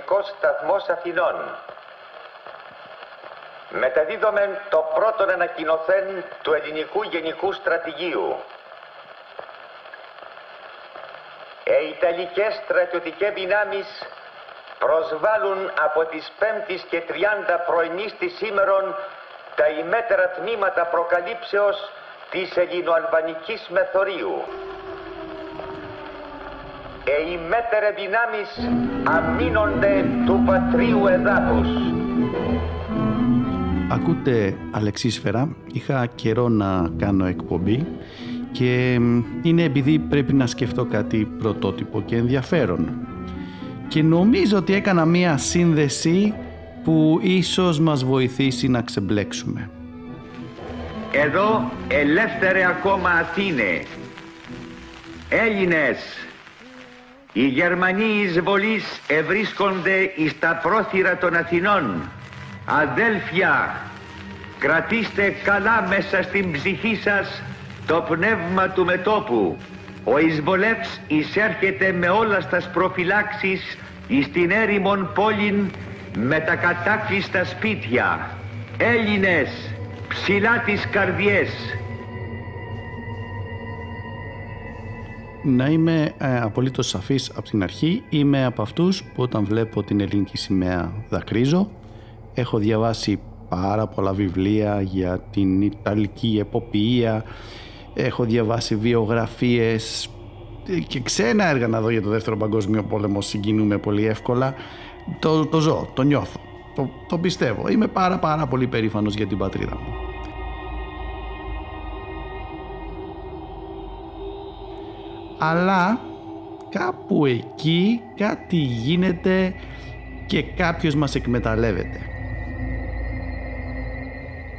ραδιοφωνικός σταθμός Αθηνών. Μεταδίδομεν το πρώτο ανακοινωθέν του ελληνικού γενικού στρατηγίου. Οι Ιταλικές στρατιωτικές δυνάμεις προσβάλλουν από τις 5 και 30 πρωινής της σήμερον τα ημέτερα τμήματα προκαλύψεως της ελληνοαλβανικής μεθορίου. Οι μέτερε δυνάμεις αμήνονται του πατρίου εδάφους. Ακούτε Αλεξίσφαιρα, είχα καιρό να κάνω εκπομπή και είναι επειδή πρέπει να σκεφτώ κάτι πρωτότυπο και ενδιαφέρον. Και νομίζω ότι έκανα μία σύνδεση που ίσως μας βοηθήσει να ξεμπλέξουμε. Εδώ ελεύθερε ακόμα Αθήνε. Έλληνες, οι Γερμανοί εισβολείς ευρίσκονται εις τα πρόθυρα των Αθηνών. Αδέλφια, κρατήστε καλά μέσα στην ψυχή σας το πνεύμα του μετόπου. Ο εισβολεύς εισέρχεται με όλα στα προφυλάξεις εις την έρημον πόλην με τα κατάκλειστα σπίτια. Έλληνες, ψηλά τις καρδιές. Να είμαι ε, απολύτως σαφής από την αρχή. Είμαι από αυτούς που όταν βλέπω την ελληνική σημαία δακρύζω. Έχω διαβάσει πάρα πολλά βιβλία για την Ιταλική εποπτεία. Έχω διαβάσει βιογραφίες και ξένα έργα να δω για το δεύτερο παγκόσμιο πόλεμο συγκινούμε πολύ εύκολα. Το, το ζω, το νιώθω, το, το πιστεύω. Είμαι πάρα πάρα πολύ περήφανος για την πατρίδα μου. Αλλά κάπου εκεί κάτι γίνεται και κάποιος μας εκμεταλλεύεται.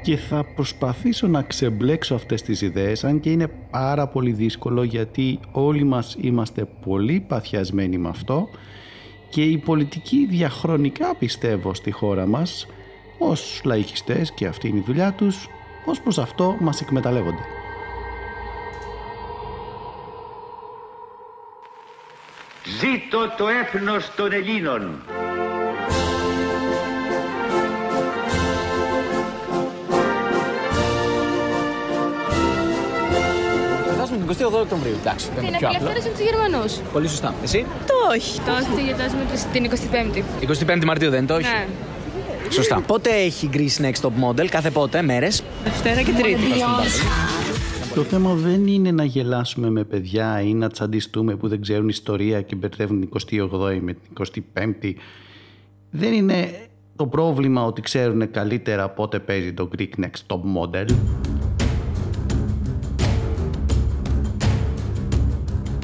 Και θα προσπαθήσω να ξεμπλέξω αυτές τις ιδέες, αν και είναι πάρα πολύ δύσκολο γιατί όλοι μας είμαστε πολύ παθιασμένοι με αυτό και οι πολιτικοί διαχρονικά πιστεύω στη χώρα μας ως λαϊκιστές και αυτή είναι η δουλειά τους, ως προς αυτό μας εκμεταλλεύονται. Ζήτω το έθνος των Ελλήνων. Γιορτάζουμε την 28 Οκτωβρίου. Εντάξει, δεν Την είναι πιο απλό. απελευθέρωση από τους Γερμανούς; Πολύ σωστά. Εσύ, Το όχι. Το όχι, το γιορτάζουμε την 25η. 25η Μαρτίου δεν είναι το όχι; Ναι. Σωστά. Πότε έχει Greece Next Top Model, κάθε πότε, μέρες; Δευτέρα και Τρίτη. Το θέμα δεν είναι να γελάσουμε με παιδιά ή να τσαντιστούμε που δεν ξέρουν ιστορία και μπερδεύουν την 28η με την 25η. Δεν είναι το πρόβλημα ότι ξέρουν καλύτερα πότε παίζει το Greek Next Top Model.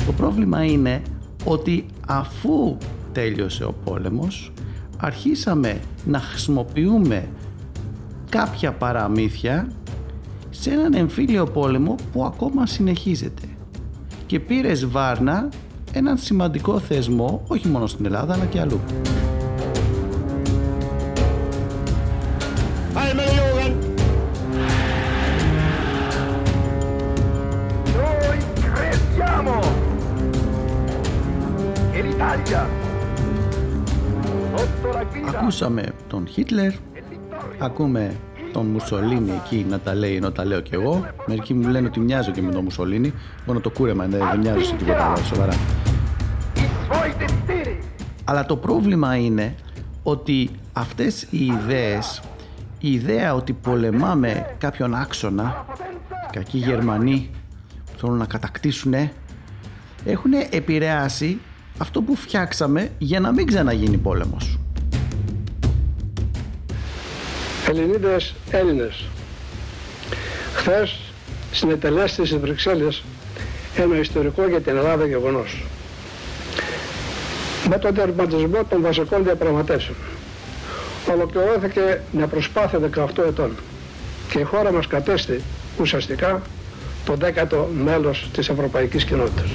Το πρόβλημα είναι ότι αφού τέλειωσε ο πόλεμος αρχίσαμε να χρησιμοποιούμε κάποια παραμύθια σε έναν εμφύλιο πόλεμο που ακόμα συνεχίζεται. Και πήρες Βάρνα έναν σημαντικό θεσμό όχι μόνο στην Ελλάδα αλλά και αλλού. Noi crediamo che l'Italia sotto la guida Ακούσαμε τον Χίτλερ, ακούμε τον Μουσολίνη εκεί να τα λέει ενώ τα λέω κι εγώ. Μερικοί μου λένε ότι μοιάζω και με τον Μουσολίνη, μόνο το κούρεμα είναι, δεν μοιάζω σε τίποτα άλλο, σοβαρά. i suoi destini Αλλά το πρόβλημα είναι ότι αυτές οι ιδέες, η ιδέα ότι πολεμάμε κάποιον άξονα, οι κακοί Γερμανοί που θέλουν να κατακτήσουν, έχουν επηρεάσει αυτό που φτιάξαμε για να μην ξαναγίνει πόλεμος. Ελληνίδες Έλληνες. Χθες συνετελέστη στις Βρυξέλλες ένα ιστορικό για την Ελλάδα γεγονός. Με τον τερματισμό των βασικών διαπραγματεύσεων ολοκληρώθηκε μια προσπάθεια 18 ετών και η χώρα μας κατέστη ουσιαστικά το 10ο μέλος της Ευρωπαϊκής Κοινότητας.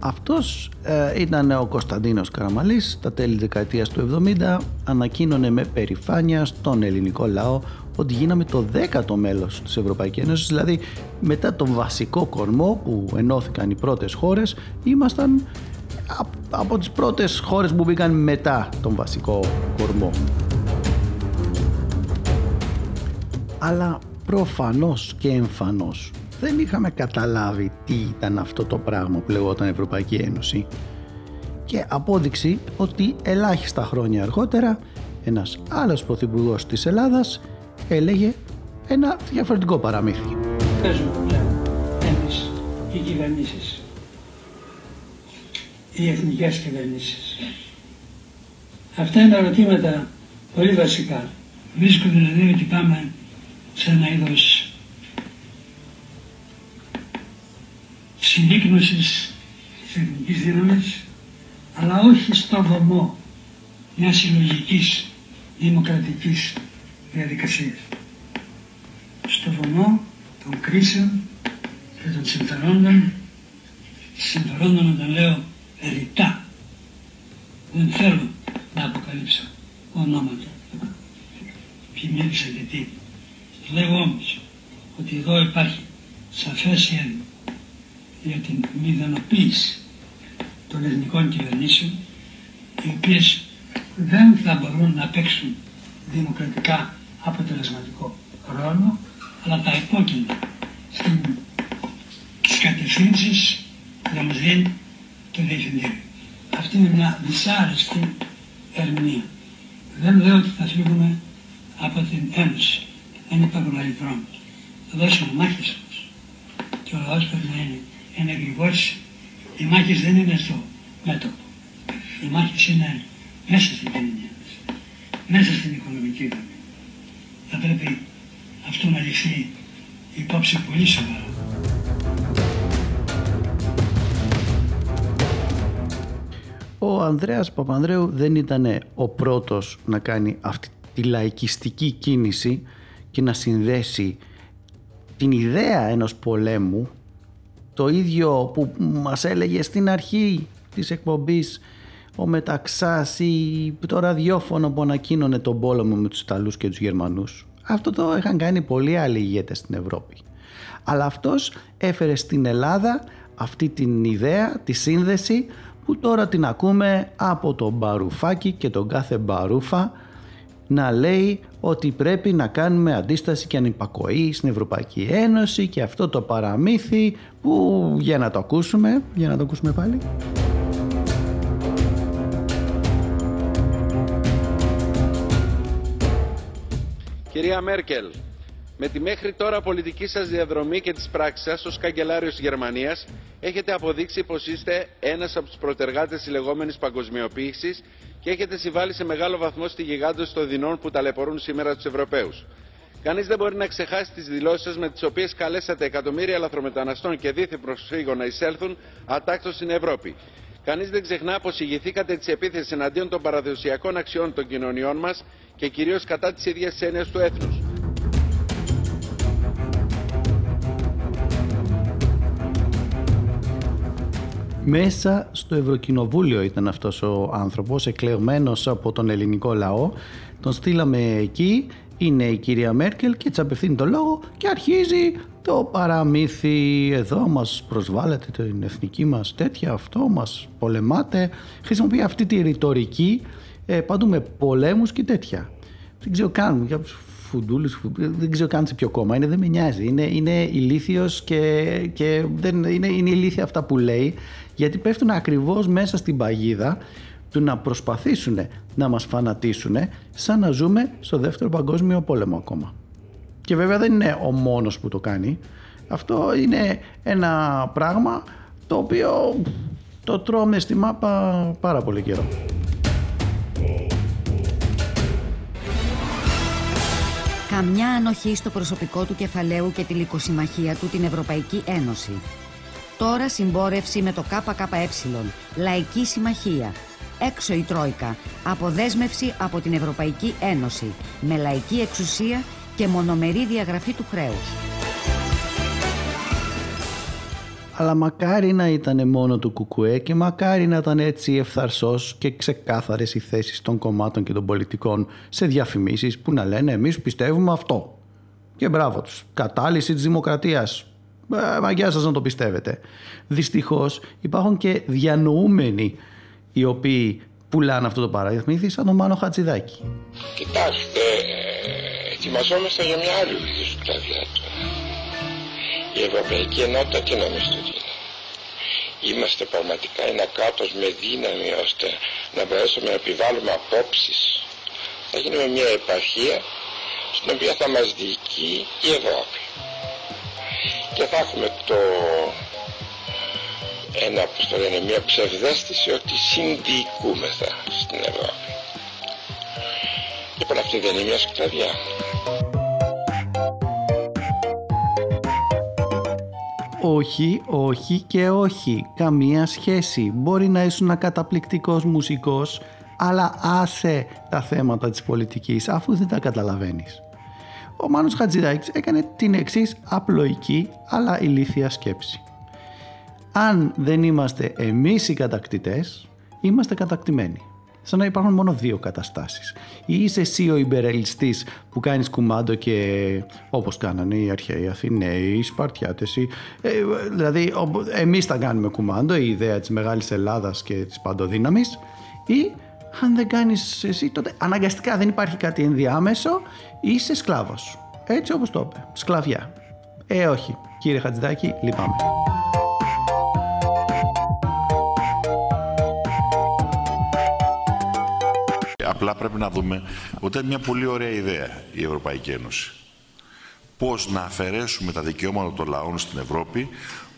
Αυτός ε, ήταν ο Κωνσταντίνος Καραμαλής, τα τέλη δεκαετίας του 70 ανακοίνωνε με περηφάνεια στον ελληνικό λαό ότι γίναμε το δέκατο μέλος της Ευρωπαϊκής Ένωσης, δηλαδή μετά τον βασικό κορμό που ενώθηκαν οι πρώτες χώρες, ήμασταν απ- από τις πρώτες χώρες που μπήκαν μετά τον βασικό κορμό. Αλλά προφανώς και εμφανώς δεν είχαμε καταλάβει τι ήταν αυτό το πράγμα που λεγόταν Ευρωπαϊκή Ένωση και απόδειξη ότι ελάχιστα χρόνια αργότερα ένας άλλος πρωθυπουργός της Ελλάδας έλεγε ένα διαφορετικό παραμύθι. Παίζουμε εμείς οι κυβερνήσεις, οι εθνικές κυβερνήσεις. Αυτά είναι ερωτήματα πολύ βασικά. Βρίσκω δηλαδή ότι πάμε σε ένα είδος συνήκνωσης της εθνικής δύναμης, αλλά όχι στο βωμό μιας συλλογικής δημοκρατικής διαδικασίας. Στο βωμό των κρίσεων και των συμφερόντων, συμφερόντων όταν λέω ρητά, δεν θέλω να αποκαλύψω ονόματα. Ποιοι μίλησαν και τι. Λέω όμως ότι εδώ υπάρχει σαφές σχέδιο για την μηδενοποίηση των εθνικών κυβερνήσεων οι οποίες δεν θα μπορούν να παίξουν δημοκρατικά αποτελεσματικό χρόνο αλλά τα υπόκειται στις κατευθύνσεις που θα μας δίνει το Διευθυντήριο. Αυτή είναι μια δυσάρεστη ερμηνεία. Δεν λέω ότι θα φύγουμε από την Ένωση. Δεν υπάρχουν άλλοι δρόμοι. Θα δώσουμε μάχες όμως. Και ο λαός πρέπει να είναι ενεργηγός. Οι μάχες δεν είναι στο μέτωπο. Οι μάχες είναι μέσα στην κοινωνία μας. Μέσα στην οικονομική δομή. Θα πρέπει αυτό να ληφθεί υπόψη πολύ σοβαρά. Ο Ανδρέας Παπανδρέου δεν ήταν ο πρώτος να κάνει αυτή τη λαϊκιστική κίνηση και να συνδέσει την ιδέα ενός πολέμου το ίδιο που μας έλεγε στην αρχή της εκπομπής ο Μεταξάς ή το ραδιόφωνο που ανακοίνωνε τον πόλεμο με τους Ιταλούς και τους Γερμανούς. Αυτό το είχαν κάνει πολλοί άλλοι ηγέτες στην Ευρώπη. Αλλά αυτός έφερε στην Ελλάδα αυτή την ιδέα, τη σύνδεση που τώρα την ακούμε από τον Μπαρουφάκη και τον κάθε Μπαρούφα να λέει ότι πρέπει να κάνουμε αντίσταση και ανυπακοή στην Ευρωπαϊκή Ένωση και αυτό το παραμύθι που για να το ακούσουμε, για να το ακούσουμε πάλι. Κυρία Μέρκελ, με τη μέχρι τώρα πολιτική σας διαδρομή και τις πράξεις σας ως καγκελάριος της Γερμανίας έχετε αποδείξει πως είστε ένας από τους προτεργάτες της λεγόμενης παγκοσμιοποίησης και έχετε συμβάλει σε μεγάλο βαθμό στη γιγάντωση των δεινών που ταλαιπωρούν σήμερα τους Ευρωπαίους. Κανείς δεν μπορεί να ξεχάσει τις δηλώσεις σας με τις οποίες καλέσατε εκατομμύρια λαθρομεταναστών και δίθεν προσφύγων να εισέλθουν ατάκτως στην Ευρώπη. Κανείς δεν ξεχνά πως ηγηθήκατε της επίθεσης εναντίον των παραδοσιακών αξιών των κοινωνιών μας και κυρίως κατά της ίδιας έννοιας του έθνους. Μέσα στο Ευρωκοινοβούλιο ήταν αυτός ο άνθρωπος, εκλεγμένος από τον ελληνικό λαό. Τον στείλαμε εκεί, είναι η κυρία Μέρκελ και της απευθύνει το λόγο και αρχίζει το παραμύθι εδώ μας προσβάλλεται την εθνική μας τέτοια αυτό μας πολεμάτε χρησιμοποιεί αυτή τη ρητορική ε, παντού με πολέμους και τέτοια δεν ξέρω καν για φουντούλους, δεν ξέρω καν σε ποιο κόμμα είναι, δεν με νοιάζει. Είναι, είναι ηλίθιος και, και δεν, είναι, είναι ηλίθια αυτά που λέει γιατί πέφτουν ακριβώς μέσα στην παγίδα του να προσπαθήσουν να μας φανατίσουν σαν να ζούμε στο δεύτερο παγκόσμιο πόλεμο ακόμα. Και βέβαια δεν είναι ο μόνος που το κάνει. Αυτό είναι ένα πράγμα το οποίο το τρώμε στη μάπα πάρα πολύ καιρό. Καμιά ανοχή στο προσωπικό του κεφαλαίου και τη λικοσυμμαχία του την Ευρωπαϊκή Ένωση. Τώρα συμπόρευση με το ΚΚΕ, Λαϊκή Συμμαχία. Έξω η Τρόικα. Αποδέσμευση από την Ευρωπαϊκή Ένωση. Με λαϊκή εξουσία και μονομερή διαγραφή του χρέους. Αλλά μακάρι να ήταν μόνο του Κουκουέ και μακάρι να ήταν έτσι ευθαρσός και ξεκάθαρες οι θέσεις των κομμάτων και των πολιτικών σε διαφημίσεις που να λένε εμείς πιστεύουμε αυτό. Και μπράβο τους. Κατάλυση της δημοκρατίας. Ε, μαγιά σας να το πιστεύετε. Δυστυχώς υπάρχουν και διανοούμενοι οι οποίοι πουλάνε αυτό το παραμύθι σαν τον Μάνο Χατζηδάκη. Κοιτάξτε, ε, ετοιμαζόμαστε για μια άλλη σκλαβιά τώρα. Η Ευρωπαϊκή Ενότητα τι νομίζετε ότι είναι; Είμαστε πραγματικά ένα κράτος με δύναμη ώστε να μπορέσουμε να επιβάλλουμε απόψεις. Θα γίνουμε μια επαρχία στην οποία θα μας διοικεί η Ευρώπη. Και θα έχουμε το ένα, όπως το λένε, μια ψευδέστηση ότι συνδιοικούμεθα στην Ευρώπη. Λοιπόν αυτή δεν είναι μια σκλαβιά. Όχι, όχι και όχι. Καμία σχέση. Μπορεί να ήσουν καταπληκτικός μουσικός, αλλά άσε τα θέματα της πολιτικής αφού δεν τα καταλαβαίνεις. Ο Μάνος Χατζηδάκης έκανε την εξής απλοϊκή αλλά ηλίθια σκέψη. Αν δεν είμαστε εμείς οι κατακτητές, είμαστε κατακτημένοι. Σαν να υπάρχουν μόνο δύο καταστάσεις. Ή είσαι εσύ ο υπερελιστής που κάνεις κουμάντο και όπως κάνανε οι αρχαίοι Αθηναίοι, οι Σπαρτιάτες. Οι, ε, δηλαδή εμείς θα κάνουμε κουμάντο, η ιδέα της Μεγάλης Ελλάδας και της παντοδύναμης. Ή αν δεν κάνεις εσύ τότε αναγκαστικά δεν υπάρχει κάτι ενδιάμεσο, είσαι σκλάβος. Έτσι όπως το είπε. Σκλαβιά. Ε όχι. Κύριε Χατζηδάκη, λυπάμαι. Απλά πρέπει να δούμε ότι είναι μια πολύ ωραία ιδέα η Ευρωπαϊκή Ένωση. Πώς να αφαιρέσουμε τα δικαιώματα των λαών στην Ευρώπη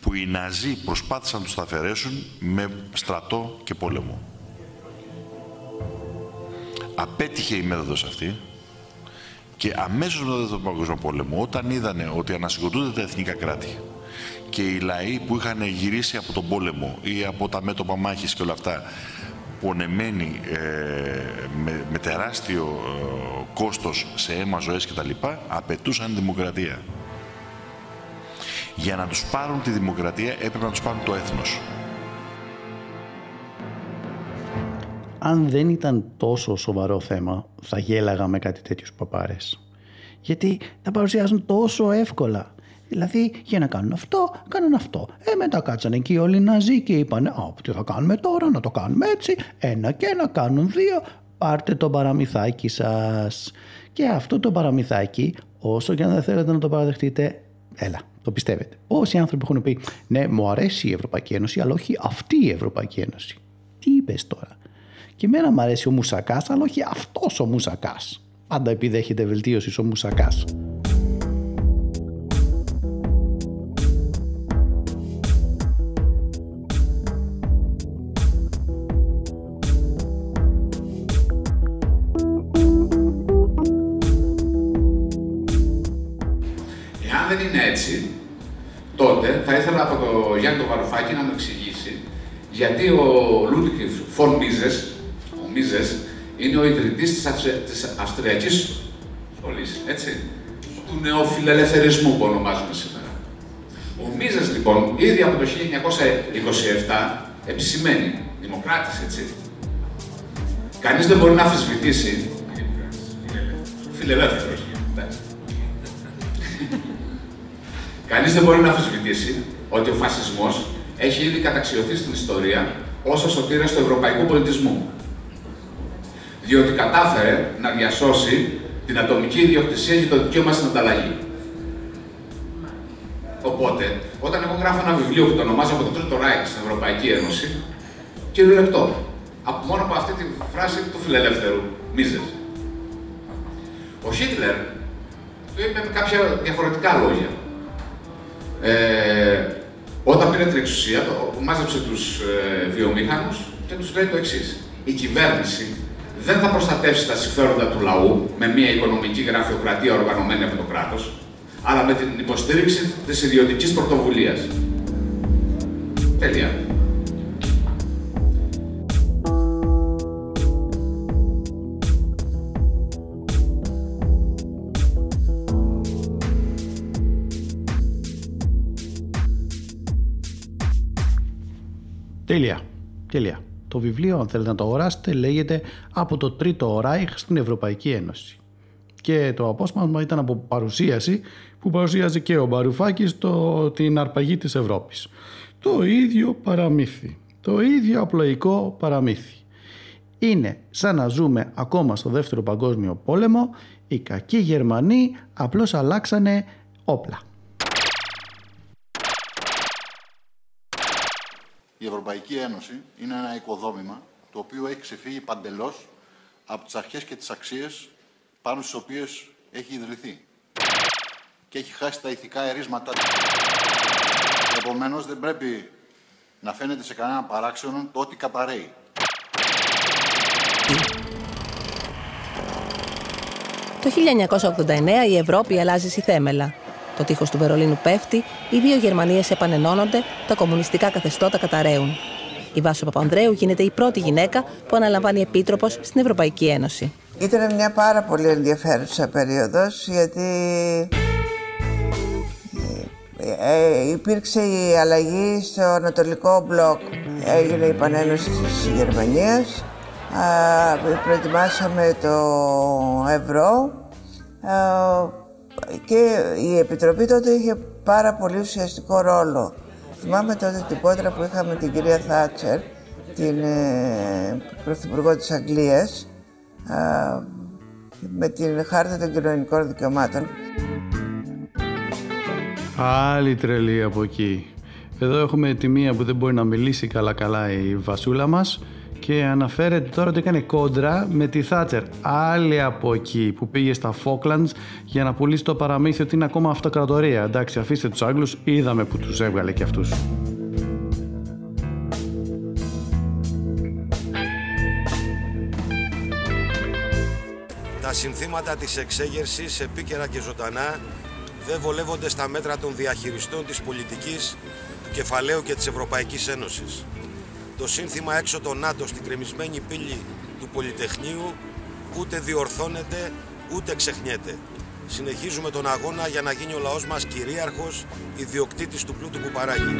που οι Ναζί προσπάθησαν να τους τα αφαιρέσουν με στρατό και πόλεμο. Απέτυχε η μέθοδος αυτή και αμέσως μετά τον Παγκόσμιο Πόλεμο, όταν είδανε ότι ανασυγκροτούνται τα εθνικά κράτη και οι λαοί που είχαν γυρίσει από τον πόλεμο ή από τα μέτωπα μάχης και όλα αυτά πονεμένοι ε, με, με, τεράστιο ε, κόστος σε αίμα ζωές και τα λοιπά, απαιτούσαν δημοκρατία. Για να τους πάρουν τη δημοκρατία έπρεπε να τους πάρουν το έθνος. Αν δεν ήταν τόσο σοβαρό θέμα, θα γέλαγα με κάτι τέτοιους παπάρες. Γιατί τα παρουσιάζουν τόσο εύκολα. Δηλαδή για να κάνουν αυτό, κάνουν αυτό. Ε, μετά κάτσανε εκεί όλοι οι Ναζί και είπαν Α, τι θα κάνουμε τώρα, να το κάνουμε έτσι. Ένα και ένα κάνουν δύο. Πάρτε το παραμυθάκι σας. Και αυτό το παραμυθάκι, όσο και αν δεν θέλετε να το παραδεχτείτε, έλα, το πιστεύετε. Όσοι άνθρωποι έχουν πει, ναι, μου αρέσει η Ευρωπαϊκή Ένωση, αλλά όχι αυτή η Ευρωπαϊκή Ένωση. Τι είπες τώρα; Και εμένα μου αρέσει ο Μουσακάς, αλλά όχι αυτός ο Μουσακάς. Πάντα επιδέχεται βελτίωσης ο Μουσακάς. θα ήθελα από το Γιάννη το Βαρουφάκη να μου εξηγήσει γιατί ο Λούντβιχ Φον Μίζες, ο Μίζες, είναι ο ιδρυτής της, της Αυστριακής σχολής, έτσι, του νεοφιλελευθερισμού που ονομάζουμε σήμερα. Ο Μίζες, λοιπόν, ήδη από το 1927 επισημαίνει, δημοκράτης, έτσι, κανείς δεν μπορεί να αμφισβητήσει, φιλελεύθερος, Κανείς δεν μπορεί να αμφισβητήσει ότι ο φασισμός έχει ήδη καταξιωθεί στην ιστορία ως ο σωτήρας του ευρωπαϊκού πολιτισμού. Διότι κατάφερε να διασώσει την ατομική ιδιοκτησία και το δικαίωμα στην ανταλλαγή. Οπότε, όταν εγώ γράφω ένα βιβλίο που το ονομάζω από το Τρίτο Ράικ στην Ευρωπαϊκή Ένωση, κυριολεκτό. Από, μόνο από αυτή τη φράση του φιλελεύθερου Μίζες. Ο Χίτλερ το είπε με κάποια διαφορετικά λόγια. Ε, όταν πήρε την εξουσία, το, μάζεψε τους ε, βιομήχανους και τους λέει το εξής. Η κυβέρνηση δεν θα προστατεύσει τα συμφέροντα του λαού με μια οικονομική γραφειοκρατία οργανωμένη από το κράτος, αλλά με την υποστήριξη της ιδιωτικής πρωτοβουλίας. Τέλεια. Τέλεια. Τέλεια. Το βιβλίο, αν θέλετε να το αγοράσετε, λέγεται «Από το Τρίτο Ράιχ στην Ευρωπαϊκή Ένωση». Και το απόσπασμα ήταν από παρουσίαση που παρουσίαζε και ο Μπαρουφάκης το, την αρπαγή της Ευρώπης. Το ίδιο παραμύθι. Το ίδιο απλοϊκό παραμύθι. Είναι σαν να ζούμε ακόμα στο δεύτερο παγκόσμιο πόλεμο, οι κακοί Γερμανοί απλώς αλλάξανε όπλα. Η Ευρωπαϊκή Ένωση είναι ένα οικοδόμημα το οποίο έχει ξεφύγει παντελώς από τις αρχές και τις αξίες πάνω στις οποίες έχει ιδρυθεί και έχει χάσει τα ηθικά ερίσματά του. Επομένως δεν πρέπει να φαίνεται σε κανένα παράξενο το ότι καταραίει. Το 1989 η Ευρώπη αλλάζει στη θέμελα. Το τείχος του Βερολίνου πέφτει, οι δύο Γερμανίες επανενώνονται, τα κομμουνιστικά καθεστώτα καταραίουν. Η Βάσο Παπανδρέου γίνεται η πρώτη γυναίκα που αναλαμβάνει επίτροπος στην Ευρωπαϊκή Ένωση. Ήταν μια πάρα πολύ ενδιαφέρουσα περίοδος γιατί ε, υπήρξε η αλλαγή στο Ανατολικό Μπλοκ. Έγινε η πανένωση της Γερμανίας. προετοιμάσαμε το ευρώ και η Επιτροπή τότε είχε πάρα πολύ ουσιαστικό ρόλο. Θυμάμαι τότε την πότρα που είχαμε την κυρία Θάτσερ, την ε, Πρωθυπουργό της Αγγλίας, με την Χάρτα των Κοινωνικών Δικαιωμάτων. Άλλη τρελή από εκεί. Εδώ έχουμε τη μία που δεν μπορεί να μιλήσει καλά καλά η βασούλα μας και αναφέρεται τώρα ότι έκανε κόντρα με τη Θάτσερ. Άλλη από εκεί που πήγε στα Falklands για να πουλήσει το παραμύθι ότι είναι ακόμα αυτοκρατορία. Εντάξει, αφήστε τους Άγγλους, είδαμε που τους έβγαλε και αυτούς. Τα συνθήματα της εξέγερσης επίκαιρα και ζωντανά δεν βολεύονται στα μέτρα των διαχειριστών της πολιτικής, του κεφαλαίου και της Ευρωπαϊκής Ένωσης. Το σύνθημα έξω το ΝΑΤΟ στην κρεμισμένη πύλη του Πολυτεχνείου ούτε διορθώνεται ούτε ξεχνιέται. Συνεχίζουμε τον αγώνα για να γίνει ο λαός μας κυρίαρχος, ιδιοκτήτης του πλούτου που παράγει.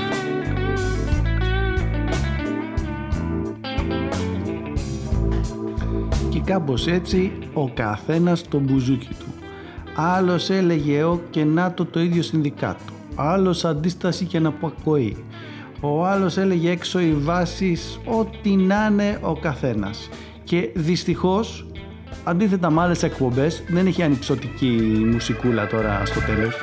Και κάπως έτσι ο καθένας το μπουζούκι του. Άλλος έλεγε ο και να το το ίδιο συνδικάτο. Άλλος αντίσταση και αναπακοή. Ο άλλος έλεγε έξω οι βάσεις ό,τι να είναι ο καθένας. Και δυστυχώς αντίθετα με άλλες εκπομπές δεν έχει ανυψωτική μουσικούλα τώρα στο τέλος.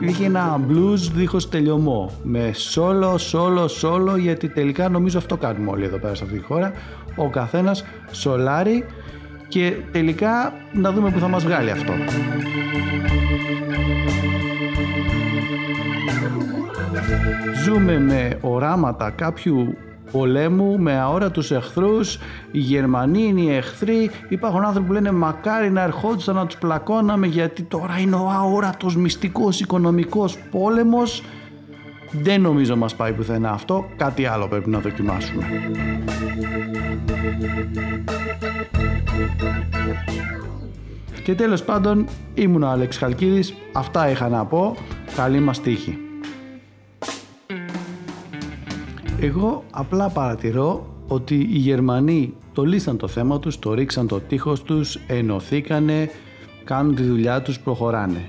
Είχε ένα blues δίχως τελειωμό με solo, solo, solo γιατί τελικά νομίζω αυτό κάνουμε όλοι εδώ πέρα σε αυτή τη χώρα ο καθένας σολάρει και τελικά να δούμε που θα μας βγάλει αυτό. Ζούμε με οράματα κάποιου πολέμου με αόρατους εχθρούς, οι Γερμανοί είναι οι εχθροί, υπάρχουν άνθρωποι που λένε μακάρι να ερχόντουσαν να τους πλακώναμε γιατί τώρα είναι ο αόρατος μυστικός οικονομικός πόλεμος δεν νομίζω μας πάει πουθενά αυτό, κάτι άλλο πρέπει να δοκιμάσουμε. Και τέλος πάντων ήμουν ο Αλέξ Χαλκίδης, αυτά είχα να πω, καλή μας τύχη. Εγώ απλά παρατηρώ ότι οι Γερμανοί το λύσαν το θέμα τους, το ρίξαν το τείχος τους, ενωθήκανε, κάνουν τη δουλειά τους, προχωράνε.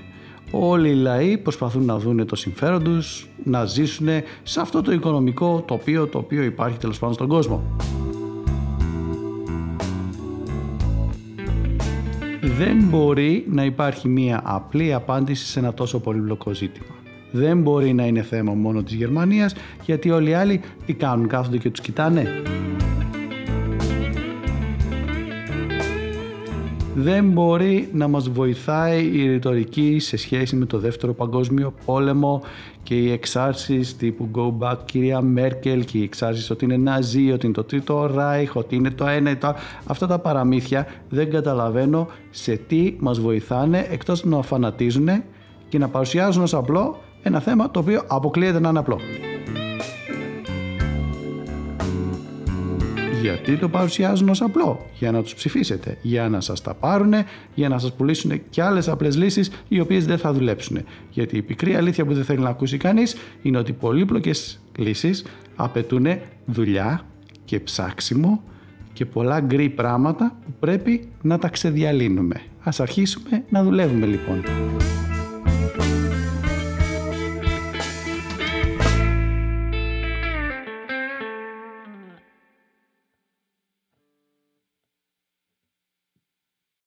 Όλοι οι λαοί προσπαθούν να δουν το συμφέρον τους, να ζήσουν σε αυτό το οικονομικό τοπίο το οποίο υπάρχει τέλος πάντων στον κόσμο. Δεν μπορεί να υπάρχει μία απλή απάντηση σε ένα τόσο πολύπλοκο ζήτημα. Δεν μπορεί να είναι θέμα μόνο της Γερμανίας γιατί όλοι οι άλλοι τι κάνουν, κάθονται και τους κοιτάνε. Δεν μπορεί να μας βοηθάει η ρητορική σε σχέση με το δεύτερο παγκόσμιο πόλεμο και οι εξάρσεις τύπου Go Back κυρία Μέρκελ και οι εξάρσεις ότι είναι Ναζί, ότι είναι το Τρίτο Ράιχ, ότι είναι το ένα ή το Αυτά τα παραμύθια δεν καταλαβαίνω σε τι μας βοηθάνε εκτός να φανατίζουν και να παρουσιάζουν ως απλό ένα θέμα το οποίο αποκλείεται να είναι απλό. Γιατί το παρουσιάζουν ως απλό, για να τους ψηφίσετε, για να σας τα πάρουν, για να σας πουλήσουν και άλλες απλές λύσεις οι οποίες δεν θα δουλέψουν. Γιατί η πικρή αλήθεια που δεν θέλει να ακούσει κανείς είναι ότι πολύπλοκες λύσεις απαιτούν δουλειά και ψάξιμο και πολλά γκρι πράγματα που πρέπει να τα ξεδιαλύνουμε. Ας αρχίσουμε να δουλεύουμε λοιπόν.